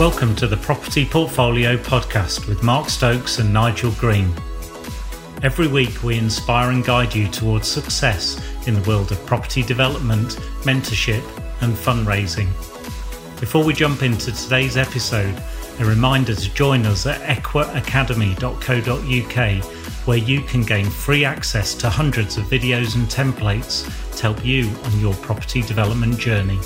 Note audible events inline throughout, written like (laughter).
Welcome to the Property Portfolio Podcast with Mark Stokes and Nigel Green. Every week, we inspire and guide you towards success in the world of property development, mentorship, and fundraising. Before we jump into today's episode, a reminder to join us at equaacademy.co.uk, where you can gain free access to hundreds of videos and templates to help you on your property development journey.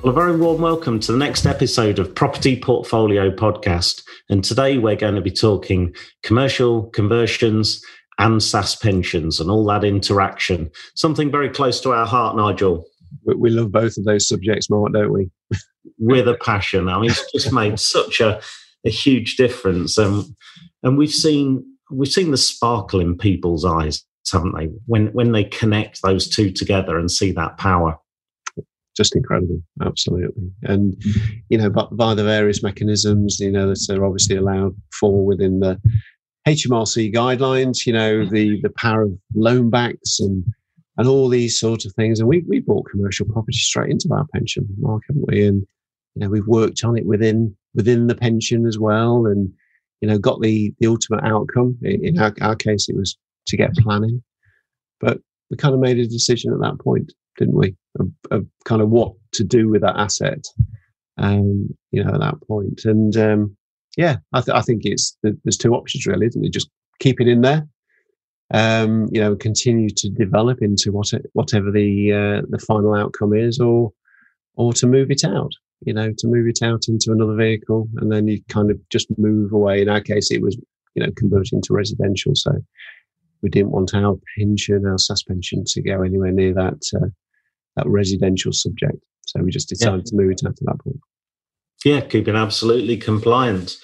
Well, a very warm welcome to the next episode of Property Portfolio Podcast. And today we're going to be talking commercial conversions and SSAS pensions and all that interaction. Something very close to our heart, Nigel. We love both of those subjects, Mark, don't we? With a passion. I mean, it's just made (laughs) such a, a huge difference. Um, and we've seen we've seen the sparkle in people's eyes, haven't they? When when they connect those two together and see that power just incredible, absolutely. And you know, but by the various mechanisms, you know, that are obviously allowed for within the HMRC guidelines. You know, the mm-hmm. the power of loan backs and and all these sorts of things. And we we bought commercial property straight into our pension, Mark, haven't we? And you know, we've worked on it within within the pension as well, and you know, got the the ultimate outcome. In our, our case, it was to get planning, but we kind of made a decision at that point didn't we? Of, of, kind of what to do with that asset, um, you know, at that point. And um, yeah, I, th- I, think it's there's two options really, isn't it? Just keep it in there, um, you know, continue to develop into what whatever the uh, the final outcome is, or or to move it out. You know, to move it out into another vehicle, and then you kind of just move away. In our case, it was you know converting to residential, so we didn't want our pension, our suspension, to go anywhere near that uh, that residential subject. So we just decided yeah. to move it to that point. Yeah, keeping absolutely compliant.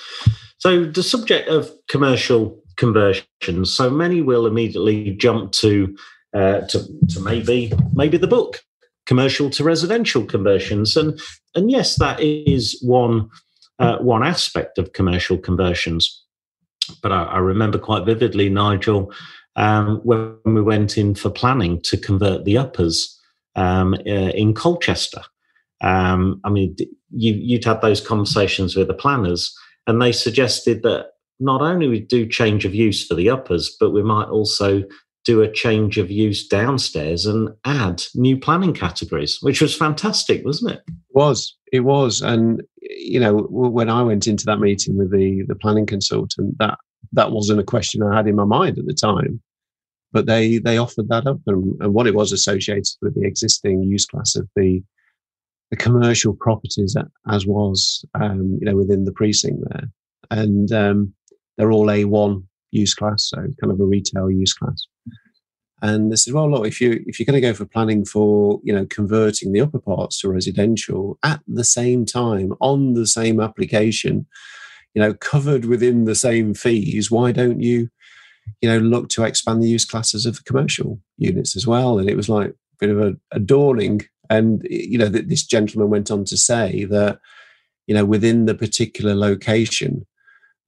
So the subject of commercial conversions. So many will immediately jump to uh, to, to maybe maybe the book commercial to residential conversions, and and yes, that is one uh, one aspect of commercial conversions. But I, I remember quite vividly, Nigel, um, when we went in for planning to convert the uppers um, uh, in Colchester. Um, I mean, you, you'd had those conversations with the planners, and they suggested that not only we do change of use for the uppers, but we might also do a change of use downstairs and add new planning categories, which was fantastic, wasn't it? It was. It was. And, you know, when I went into that meeting with the, the planning consultant, that, that wasn't a question I had in my mind at the time but they they offered that up, and, and what it was associated with the existing use class of the the commercial properties as was um, you know within the precinct there, and um, they're all A1 use class, so kind of a retail use class. And they said, well, look, if you if you're going to go for planning for you know converting the upper parts to residential at the same time on the same application, you know, covered within the same fees, why don't you you know, look to expand the use classes of the commercial units as well. And it was like a bit of a, a dawning. And, you know, that this gentleman went on to say that, you know, within the particular location,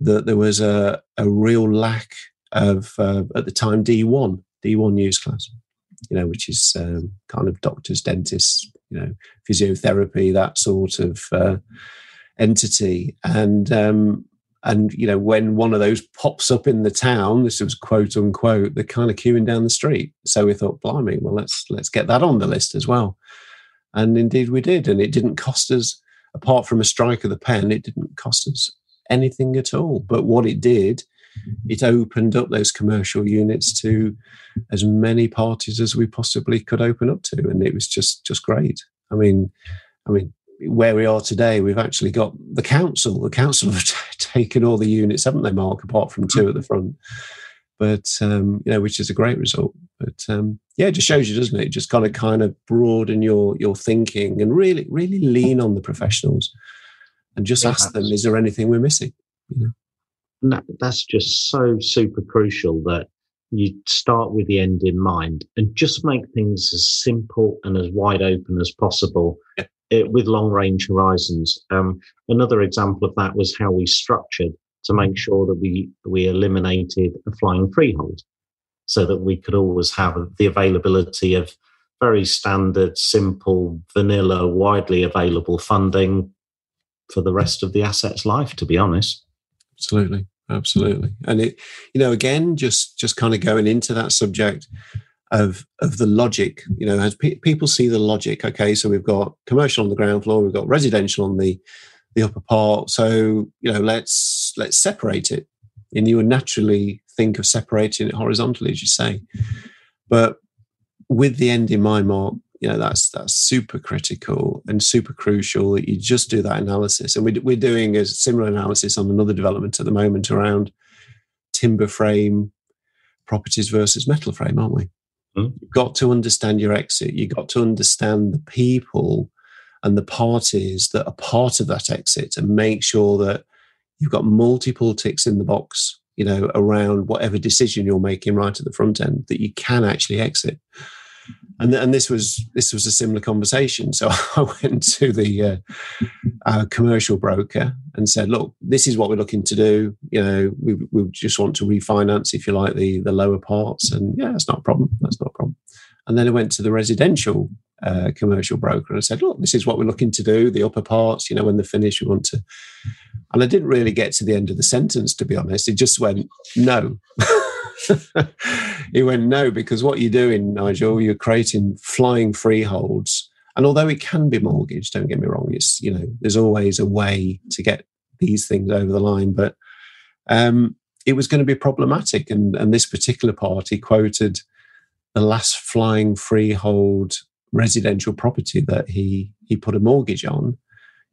that there was a, a real lack of, uh, at the time, D1, D1 use class, you know, which is um, kind of doctors, dentists, you know, physiotherapy, that sort of uh, entity. And, um, and you know, when one of those pops up in the town, this was quote unquote, they're kind of queuing down the street. So we thought, blimey, well let's let's get that on the list as well. And indeed we did. And it didn't cost us, apart from a strike of the pen, it didn't cost us anything at all. But what it did, mm-hmm. it opened up those commercial units to as many parties as we possibly could open up to. And it was just just great. I mean, I mean, where we are today, we've actually got the council. The council t- (laughs) taken all the units, haven't they, Mark? Apart from two at the front, but um, you know, which is a great result. But um, yeah, it just shows you, doesn't it? Just kind of kind of broaden your your thinking and really really lean on the professionals and just yeah, ask them, is there anything we're missing? You know? that's just so super crucial that you start with the end in mind and just make things as simple and as wide open as possible. Yeah it, with long range horizons. Um, another example of that was how we structured to make sure that we we eliminated a flying freehold, so that we could always have the availability of very standard, simple, vanilla, widely available funding. for the rest of the asset's life, to be honest. Absolutely. Absolutely. And it, you know, again, just just kind of going into that subject of of the logic, you know, as pe- people see the logic, okay, so we've got commercial on the ground floor, we've got residential on the the upper part. So, you know, let's let's separate it. And you would naturally think of separating it horizontally, as you say. But with the end in mind, Mark, you know that's that's super critical and super crucial that you just do that analysis and we, we're doing a similar analysis on another development at the moment around timber frame properties versus metal frame aren't we mm. you've got to understand your exit you've got to understand the people and the parties that are part of that exit and make sure that you've got multiple ticks in the box you know around whatever decision you're making right at the front end that you can actually exit and and this was this was a similar conversation. So (laughs) I went to the uh, commercial broker and said, "Look, this is what we're looking to do. You know, we we just want to refinance, if you like, the the lower parts." And yeah, that's not a problem. That's not a problem. And then I went to the residential uh, commercial broker and I said, "Look, this is what we're looking to do. The upper parts, you know, when they're finished, we want to." And I didn't really get to the end of the sentence, to be honest. It just went no. (laughs) (laughs) he went, no, because what you're doing, Nigel, you're creating flying freeholds. And although it can be mortgaged, don't get me wrong, it's, you know, there's always a way to get these things over the line. But um, it was going to be problematic. And, and this particular party quoted the last flying freehold residential property that he he put a mortgage on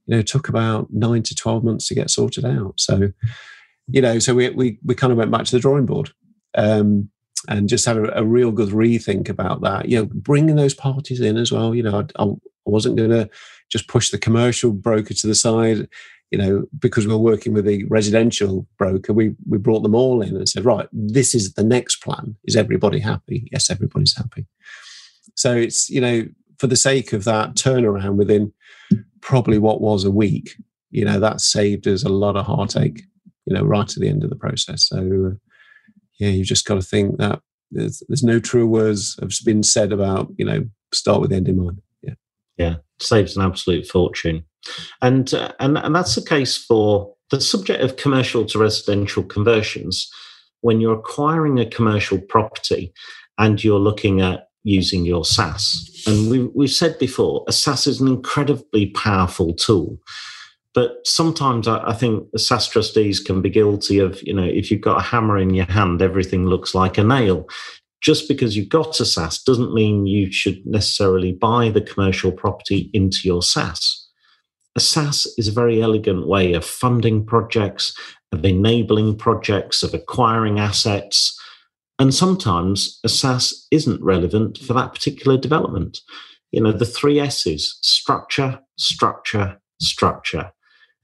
you know took about nine to 12 months to get sorted out so you know so we we, we kind of went back to the drawing board um, and just had a, a, real good rethink about that. You know, bringing those parties in as well. You know, I, I wasn't going to just push the commercial broker to the side. You know, because we're working with a residential broker, we we brought them all in and said, right, this is the next plan. Is everybody happy? Yes, everybody's happy. So it's you know, for the sake of that turnaround within probably what was a week, you know, that saved us a lot of heartache. You know, right to the end of the process. So. Uh, yeah, you just got to think that there's, there's no true words have been said about you know start with the end in mind. Yeah, yeah, saves an absolute fortune, and uh, and and that's the case for the subject of commercial to residential conversions. When you're acquiring a commercial property and you're looking at using your SSAS, and we, we've said before, a SSAS is an incredibly powerful tool but sometimes I, I think SSAS trustees can be guilty of, you know, if you've got a hammer in your hand, everything looks like a nail. Just because you've got a SSAS doesn't mean you should necessarily buy the commercial property into your SSAS. A SSAS is a very elegant way of funding projects, of enabling projects, of acquiring assets. And sometimes a SSAS isn't relevant for that particular development. You know, the three S's structure, structure, structure.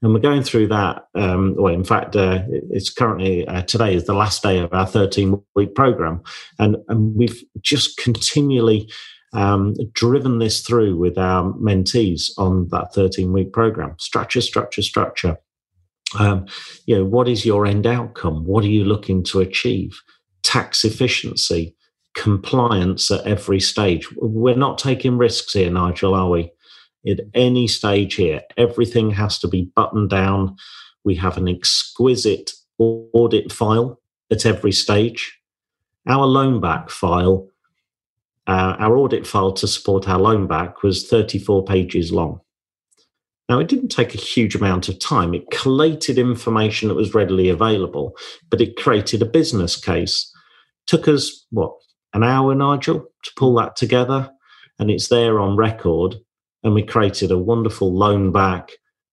And we're going through that. Um, well, in fact, uh, it's currently uh, today is the last day of our 13 week program. And, and we've just continually um, driven this through with our mentees on that 13 week program structure, structure, structure. Um, you know, what is your end outcome? What are you looking to achieve? Tax efficiency, compliance at every stage. We're not taking risks here, Nigel, are we? At any stage here. Everything has to be buttoned down. We have an exquisite audit file at every stage. Our loan back file, uh, our audit file to support our loan back was 34 pages long. Now, it didn't take a huge amount of time. It collated information that was readily available, but it created a business case. Took us, what, an hour, Nigel, to pull that together? And it's there on record and we created a wonderful loan back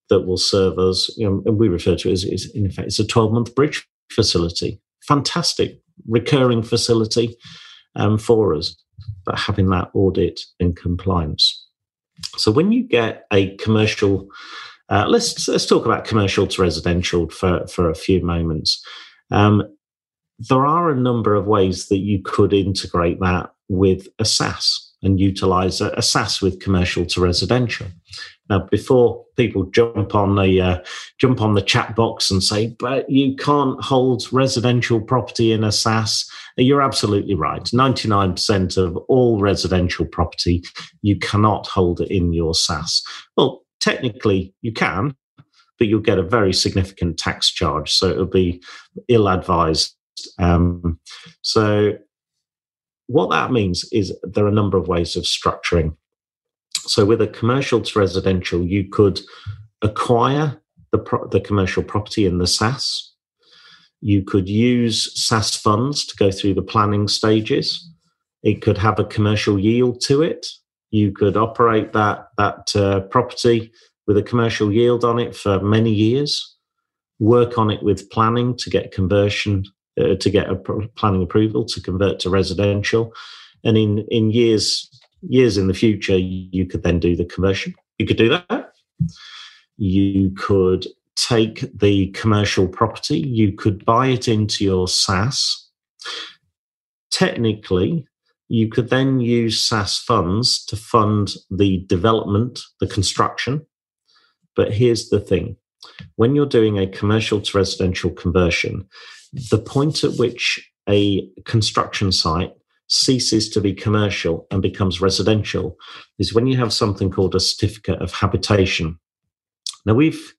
that will serve us. You know, and we refer to it as, as in fact, it's a 12 month bridge facility. Fantastic recurring facility um, for us, but having that audit and compliance. So when you get a commercial, uh, let's let's talk about commercial to residential for for a few moments. Um, there are a number of ways that you could integrate that with a SSAS and utilize a, a SSAS with commercial to residential. Now, before people jump on the uh, jump on the chat box and say, "But you can't hold residential property in a SSAS," you're absolutely right. Ninety nine percent of all residential property you cannot hold it in your SSAS. Well, technically you can, but you'll get a very significant tax charge. So it'll be ill advised. Um, so what that means is there are a number of ways of structuring. So with a commercial to residential, you could acquire the, pro- the commercial property in the SSAS. You could use SSAS funds to go through the planning stages. It could have a commercial yield to it. You could operate that that uh, property with a commercial yield on it for many years. Work on it with planning to get conversion uh, to get a planning approval to convert to residential, and in in years years in the future, you could then do the conversion. You could do that. You could take the commercial property, you could buy it into your SSAS. Technically, you could then use SSAS funds to fund the development, the construction. But here's the thing when you're doing a commercial to residential conversion, the point at which a construction site ceases to be commercial and becomes residential is when you have something called a certificate of habitation. Now, we've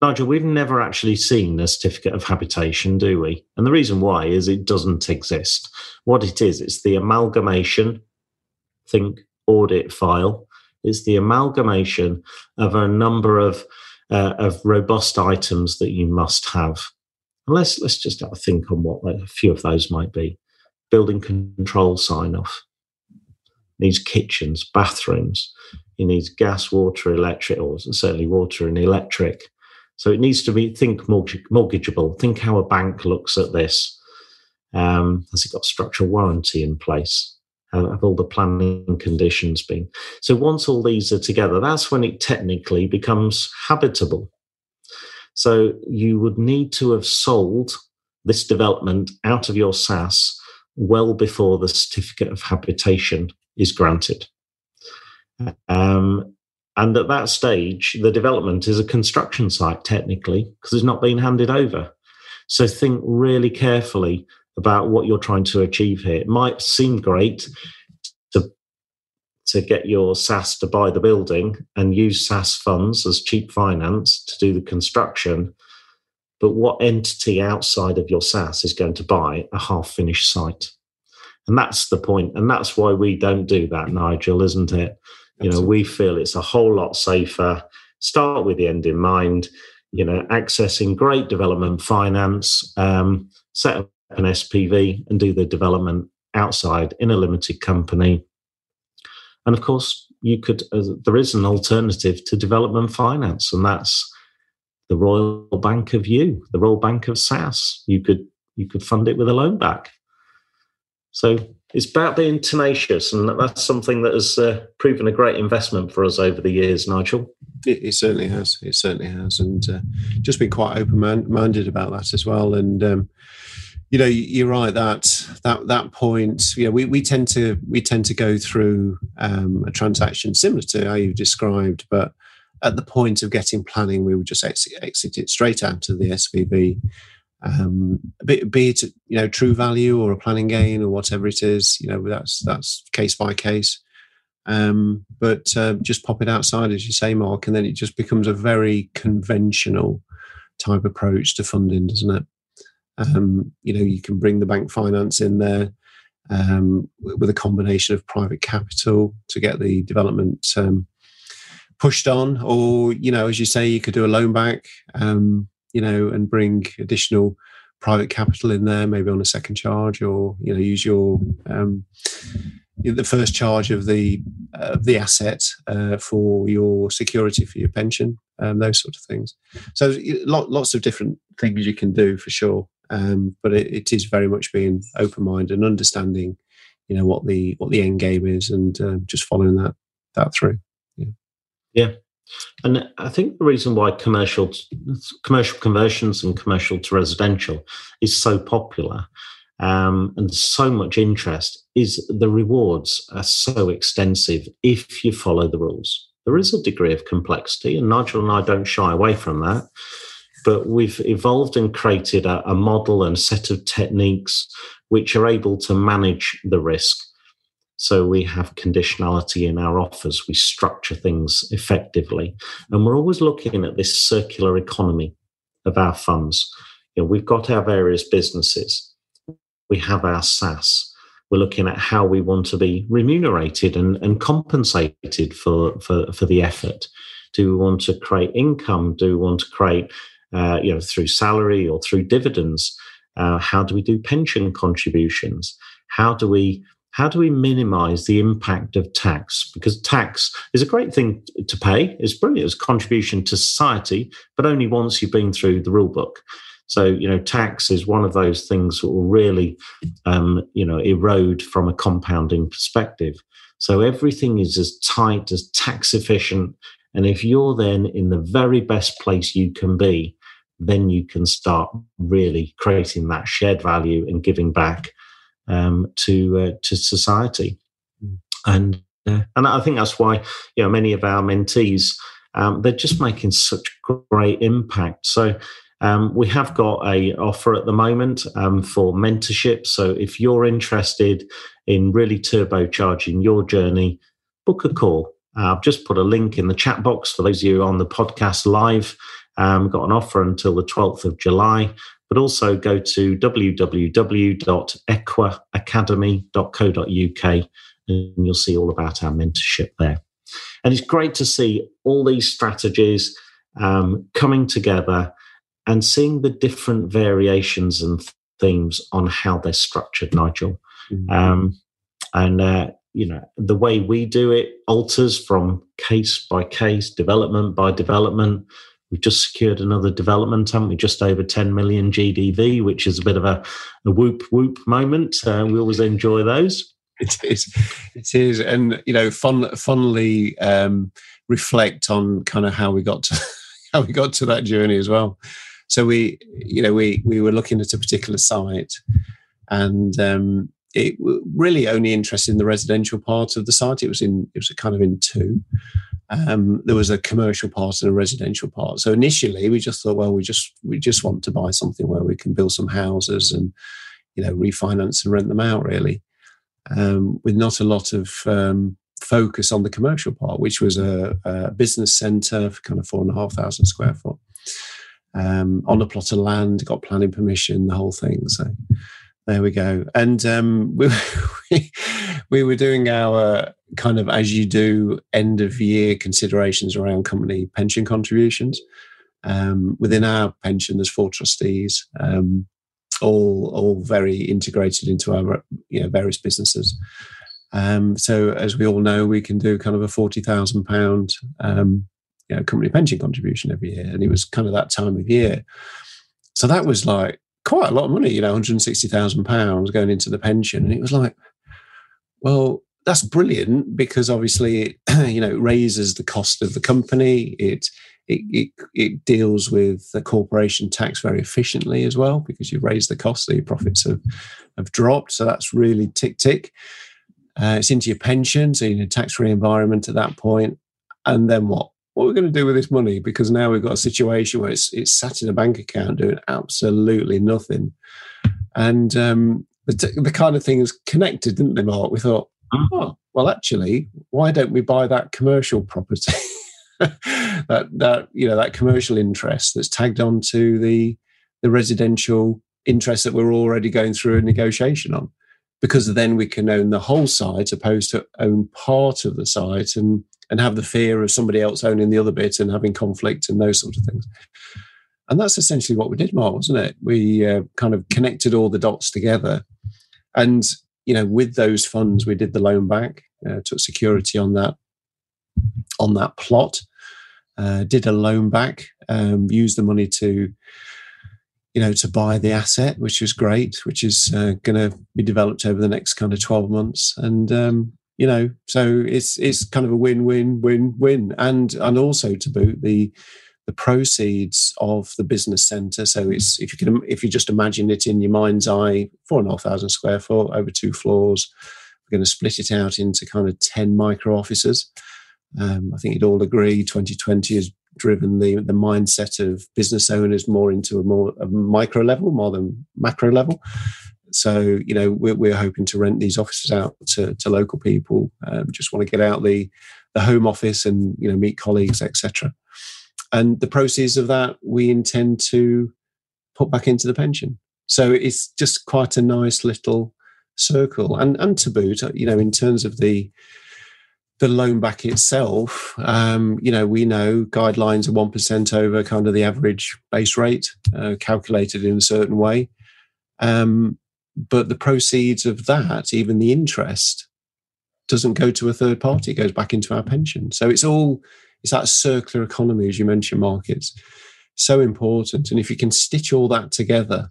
Nigel, we've never actually seen a certificate of habitation, do we? And the reason why is it doesn't exist. What it is, it's the amalgamation, think audit file, it's the amalgamation of a number of, uh, of robust items that you must have. And let's, let's just have a think on what a few of those might be. Building control sign off, needs kitchens, bathrooms, he needs gas, water, electric, or certainly water and electric so it needs to be think mortgageable. Think how a bank looks at this. Um, has it got structural warranty in place? Have all the planning conditions been? So once all these are together, that's when it technically becomes habitable. So you would need to have sold this development out of your SSAS well before the certificate of habitation is granted. Um, and at that stage, the development is a construction site, technically, because it's not been handed over. So think really carefully about what you're trying to achieve here. It might seem great to get your SSAS to buy the building and use SSAS funds as cheap finance to do the construction. But what entity outside of your SSAS is going to buy a half finished site? And that's the point. And that's why we don't do that, Nigel, isn't it? You know, we feel it's a whole lot safer. Start with the end in mind. You know, accessing great development finance, um, set up an SPV and do the development outside in a limited company. And of course, you could. Uh, there is an alternative to development finance, and that's the Royal Bank of You, the Royal Bank of SSAS. You could you could fund it with a loan back. So it's about being tenacious, and that's something that has uh, proven a great investment for us over the years, Nigel. It, it certainly has. It certainly has, and uh, just been quite open-minded about that as well. And um, you know, you're right that that that point. You know, we, we tend to we tend to go through um, a transaction similar to how you've described, but at the point of getting planning, we would just exit, exit it straight out of the SPV um, be, be, it you know true value or a planning gain or whatever it is you know that's that's case by case um, but uh, just pop it outside as you say mark and then it just becomes a very conventional type approach to funding doesn't it um, you know you can bring the bank finance in there um, with a combination of private capital to get the development um, pushed on or you know as you say you could do a loan back um, you know, and bring additional private capital in there, maybe on a second charge, or you know, use your um, the first charge of the uh, the asset uh, for your security for your pension, um, those sort of things. So lots of different things you can do for sure, um, but it, it is very much being open minded and understanding, you know, what the what the end game is, and um, just following that that through. Yeah. Yeah, and I think the reason why commercial commercial conversions and commercial to residential is so popular um, and so much interest is the rewards are so extensive if you follow the rules. There is a degree of complexity, and Nigel and I don't shy away from that. But we've evolved and created a, a model and a set of techniques which are able to manage the risk So we have conditionality in our offers. We structure things effectively. And we're always looking at this circular economy of our funds. You know, we've got our various businesses. We have our SSAS. We're looking at how we want to be remunerated and, and compensated for, for, for the effort. Do we want to create income? Do we want to create, uh, you know, through salary or through dividends? Uh, how do we do pension contributions? How do we how do we minimize the impact of tax? Because tax is a great thing to pay. It's brilliant. It's a contribution to society, but only once you've been through the rule book. So, you know, tax is one of those things that will really, um, you know, erode from a compounding perspective. So everything is as tight, as tax efficient. And if you're then in the very best place you can be, then you can start really creating that shared value and giving back um, to uh, to society. Mm. And uh, and I think that's why you know many of our mentees um, they're just making such great impact. So. Um, we have got a offer at the moment um, for mentorship. So if you're interested in really turbocharging your journey, book a call. Uh, I've just put a link in the chat box for those of you on the podcast live. Um, got an offer until the 12th of July but also go to www.equaacademy.co.uk and you'll see all about our mentorship there. And it's great to see all these strategies um, coming together and seeing the different variations and themes on how they're structured, Nigel. Mm-hmm. Um, and, uh, you know, the way we do it alters from case by case, development by development. We've just secured another development, haven't we? Just over 10 million GDV, which is a bit of a, a whoop whoop moment. Uh, we always enjoy those. It is, it is, and you know, fun, funnily um, reflect on kind of how we got to (laughs) how we got to that journey as well. So we, you know, we we were looking at a particular site, and um, it really only interested in the residential part of the site. It was in it was kind of in two, um, there was a commercial part and a residential part. So initially, we just thought, well, we just we just want to buy something where we can build some houses and you know refinance and rent them out, really, um, with not a lot of um, focus on the commercial part, which was a, a business centre for kind of four and a half thousand square foot um, on a plot of land, got planning permission, the whole thing. So there we go. And um, (laughs) we, we were doing our kind of as you do end of year considerations around company pension contributions. Um, within our pension, there's four trustees, um, all all very integrated into our you know various businesses. Um, so as we all know, we can do kind of a forty thousand pound um, you know, company pension contribution every year, and it was kind of that time of year. So that was like quite a lot of money, you know, 160,000 pounds going into the pension. And it was like, well, that's brilliant because obviously, (clears throat) you know, it raises the cost of the company. It, it, it, it deals with the corporation tax very efficiently as well because you've raised the cost, so your profits have, have dropped. So that's really tick tick. Uh, it's into your pension, so you're in a tax free environment at that point. And then what? what are we going to do with this money? Because now we've got a situation where it's it's sat in a bank account doing absolutely nothing, and um, the, the kind of thing is connected, didn't they, Mark? We thought, hmm. oh, well, actually, why don't we buy that commercial property? (laughs) that that you know that commercial interest that's tagged onto the the residential interest that we're already going through a negotiation on because then we can own the whole site opposed to own part of the site and and have the fear of somebody else owning the other bit and having conflict and those sort of things. And that's essentially what we did, Mark, wasn't it? We uh, kind of connected all the dots together. And, you know, with those funds, we did the loan back, uh, took security on that, on that plot, uh, did a loan back, um, used the money to, you know, to buy the asset, which was great, which is uh, going to be developed over the next kind of 12 months. And, um, you know so it's it's kind of a win win win win and and also to boot the the proceeds of the business center so it's if you can if you just imagine it in your mind's eye four and a half thousand square foot over two floors we're going to split it out into kind of 10 micro offices um, i think you'd all agree 2020 has driven the the mindset of business owners more into a more a micro level more than macro level So, you know, we're, we're hoping to rent these offices out to, to local people. Um, just want to get out the the home office and you know meet colleagues, etc. And the proceeds of that we intend to put back into the pension. So it's just quite a nice little circle. And and to boot, you know, in terms of the the loan back itself, um, you know, we know guidelines are one percent over kind of the average base rate, uh, calculated in a certain way. Um, but the proceeds of that, even the interest, doesn't go to a third party; it goes back into our pension. So it's all it's that circular economy, as you mentioned, markets, so important. And if you can stitch all that together,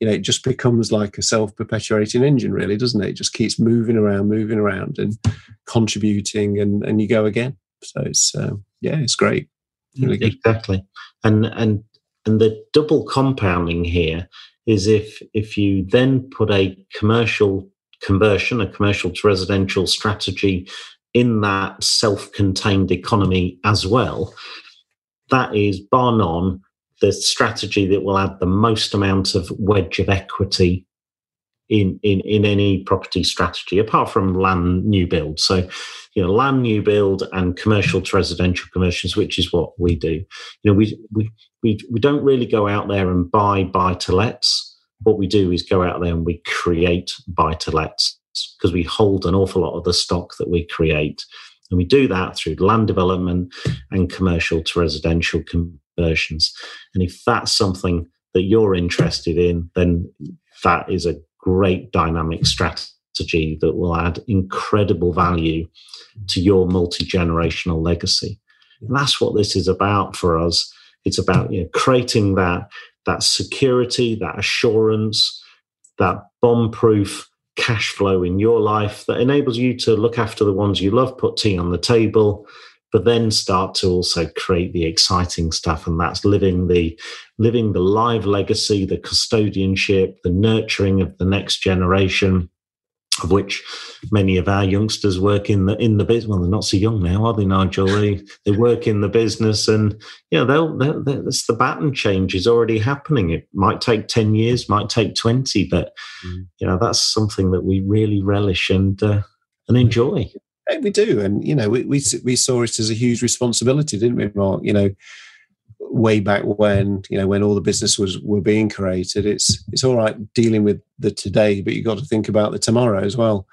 you know, it just becomes like a self-perpetuating engine, really, doesn't it? It just keeps moving around, moving around, and contributing, and and you go again. So it's uh, yeah, it's great. Really exactly, and and and the double compounding here is if if you then put a commercial conversion, a commercial to residential strategy in that self-contained economy as well, that is bar none the strategy that will add the most amount of wedge of equity in, in, in any property strategy, apart from land new build. So, you know, land new build and commercial to residential conversions, which is what we do. You know, we we we, we don't really go out there and buy buy to lets. What we do is go out there and we create buy to lets because we hold an awful lot of the stock that we create. And we do that through land development and commercial to residential conversions. And if that's something that you're interested in, then that is a great dynamic strategy that will add incredible value to your multi generational legacy. And that's what this is about for us. It's about you know, creating that that security, that assurance, that bomb proof cash flow in your life that enables you to look after the ones you love, put tea on the table, but then start to also create the exciting stuff. And that's living the living the live legacy the custodianship the nurturing of the next generation of which many of our youngsters work in the in the business. Well, they're not so young now, are they, Nigel? They they work in the business, and you know, they'll, they'll, they'll the baton change is already happening. It might take ten years, might take twenty, but mm. you know, that's something that we really relish and uh, and enjoy. We do, and you know, we, we we saw it as a huge responsibility, didn't we, Mark? You know, way back when you know when all the business was were being created it's it's all right dealing with the today but you've got to think about the tomorrow as well.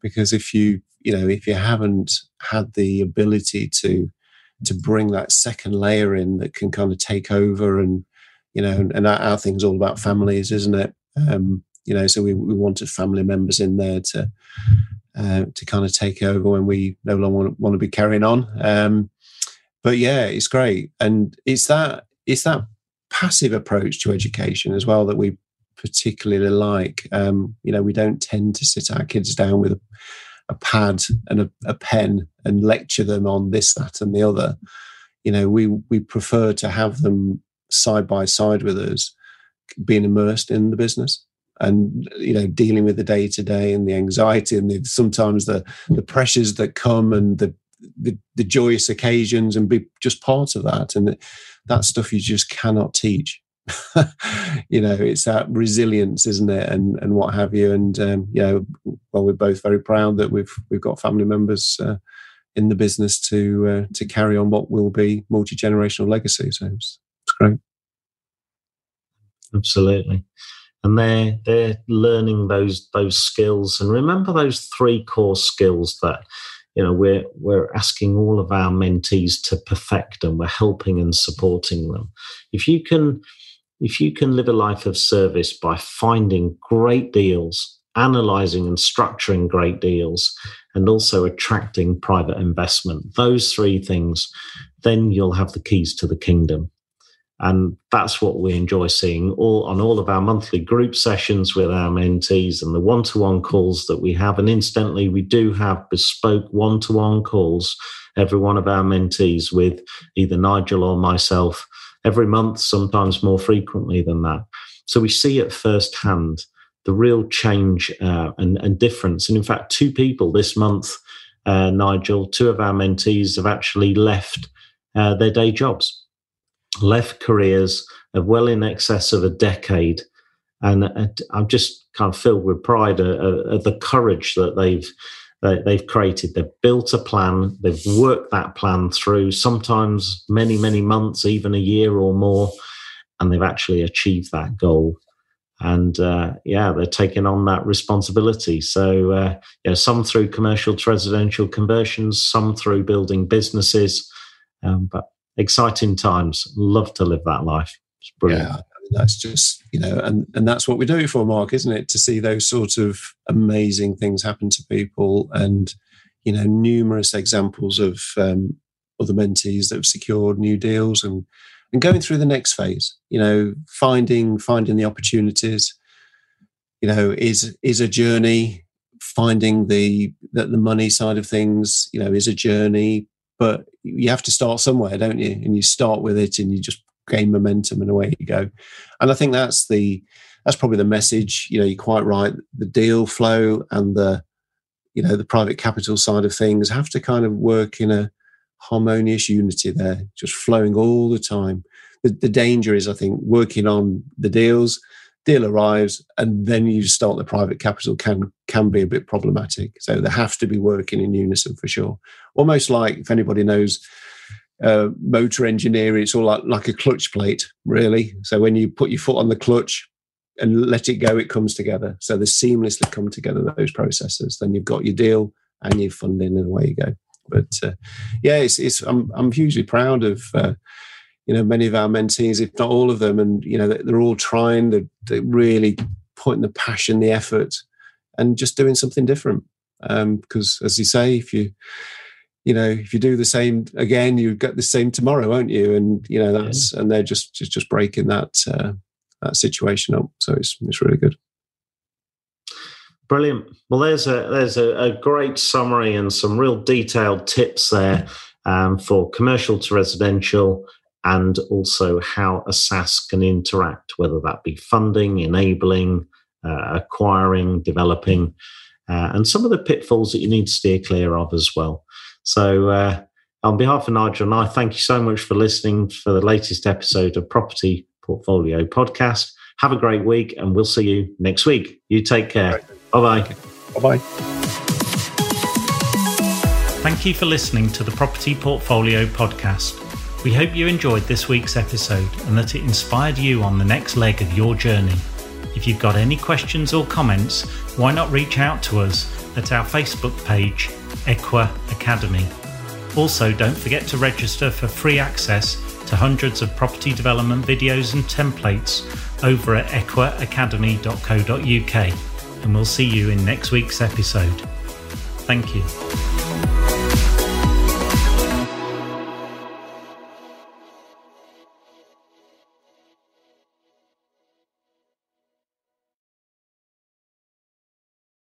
Because if you you know if you haven't had the ability to to bring that second layer in that can kind of take over and you know and, and our, our thing's all about families isn't it? Um you know so we, we wanted family members in there to uh, to kind of take over when we no longer want, want to be carrying on. Um but yeah, it's great, and it's that it's that passive approach to education as well that we particularly like. Um, you know, we don't tend to sit our kids down with a, a pad and a, a, pen and lecture them on this, that, and the other. You know, we we prefer to have them side by side with us, being immersed in the business and you know dealing with the day to day and the anxiety and the, sometimes the the pressures that come and the the, the joyous occasions and be just part of that. And that stuff you just cannot teach. (laughs) you know, it's that resilience, isn't it, and and what have you. And um, you know, well, we're both very proud that we've we've got family members uh, in the business to uh, to carry on what will be multi generational legacy. So it's, it's great. Absolutely and they're they're learning those those skills and remember those three core skills that you know we're we're asking all of our mentees to perfect and we're helping and supporting them. If you can if you can live a life of service by finding great deals analyzing and structuring great deals and also attracting private investment those three things then you'll have the keys to the kingdom and that's what we enjoy seeing all on all of our monthly group sessions with our mentees and the one-to-one calls that we have. And incidentally, we do have bespoke one-to-one calls, every one of our mentees with either Nigel or myself every month, sometimes more frequently than that. So we see it firsthand the real change uh, and, and, difference. And in fact, two people this month, uh, Nigel, two of our mentees have actually left uh, their day jobs left careers of well in excess of a decade and I'm just kind of filled with pride at, the courage that they've they've created. They've built a plan. They've worked that plan through sometimes many many months, even a year or more, and they've actually achieved that goal. And uh, yeah, they're taking on that responsibility. So uh, yeah, some through commercial to residential conversions, some through building businesses, um, but exciting times. Love to live that life. It's brilliant. Yeah that's just you know and and that's what we do for mark isn't it to see those sort of amazing things happen to people and you know numerous examples of um, other mentees that have secured new deals and and going through the next phase you know finding finding the opportunities you know is is a journey finding the that the money side of things you know is a journey but you have to start somewhere don't you and you start with it and you just gain momentum and away you go. And I think that's the that's probably the message. You know, you're quite right. The deal flow and the you know the private capital side of things have to kind of work in a harmonious unity there, just flowing all the time. The, the danger is, I think, working on the deals. Deal arrives, and then you start the private capital can can be a bit problematic. So they have to be working in unison for sure. Almost like if anybody knows uh, motor engineering. It's all like, like a clutch plate, really. So when you put your foot on the clutch and let it go, it comes together. So they seamlessly come together, those processes. Then you've got your deal and your funding, and away you go. But uh, yeah, it's, it's I'm, I'm hugely proud of. Uh, you know, many of our mentees, if not all of them, and you know, they're all trying. They're, they're really putting the passion, the effort, and just doing something different. Because, um, as you say, if you you know, if you do the same again, you get the same tomorrow, won't you? And you know that's yeah. and they're just just just breaking that uh, that situation up. So it's it's really good. Brilliant. Well, there's a there's a, a great summary and some real detailed tips there um, for commercial to residential, and also how a SSAS can interact, whether that be funding, enabling, uh, acquiring, developing, uh, and some of the pitfalls that you need to steer clear of as well. So, uh, on behalf of Nigel and I, thank you so much for listening for the latest episode of Property Portfolio Podcast. Have a great week, and we'll see you next week. You take care. Bye bye. Bye bye. Thank you for listening to the Property Portfolio Podcast. We hope you enjoyed this week's episode and that it inspired you on the next leg of your journey. If you've got any questions or comments, why not reach out to us at our Facebook page Equa Academy. Also, don't forget to register for free access to hundreds of property development videos and templates over at equaacademy.co.uk. And we'll see you in next week's episode. Thank you.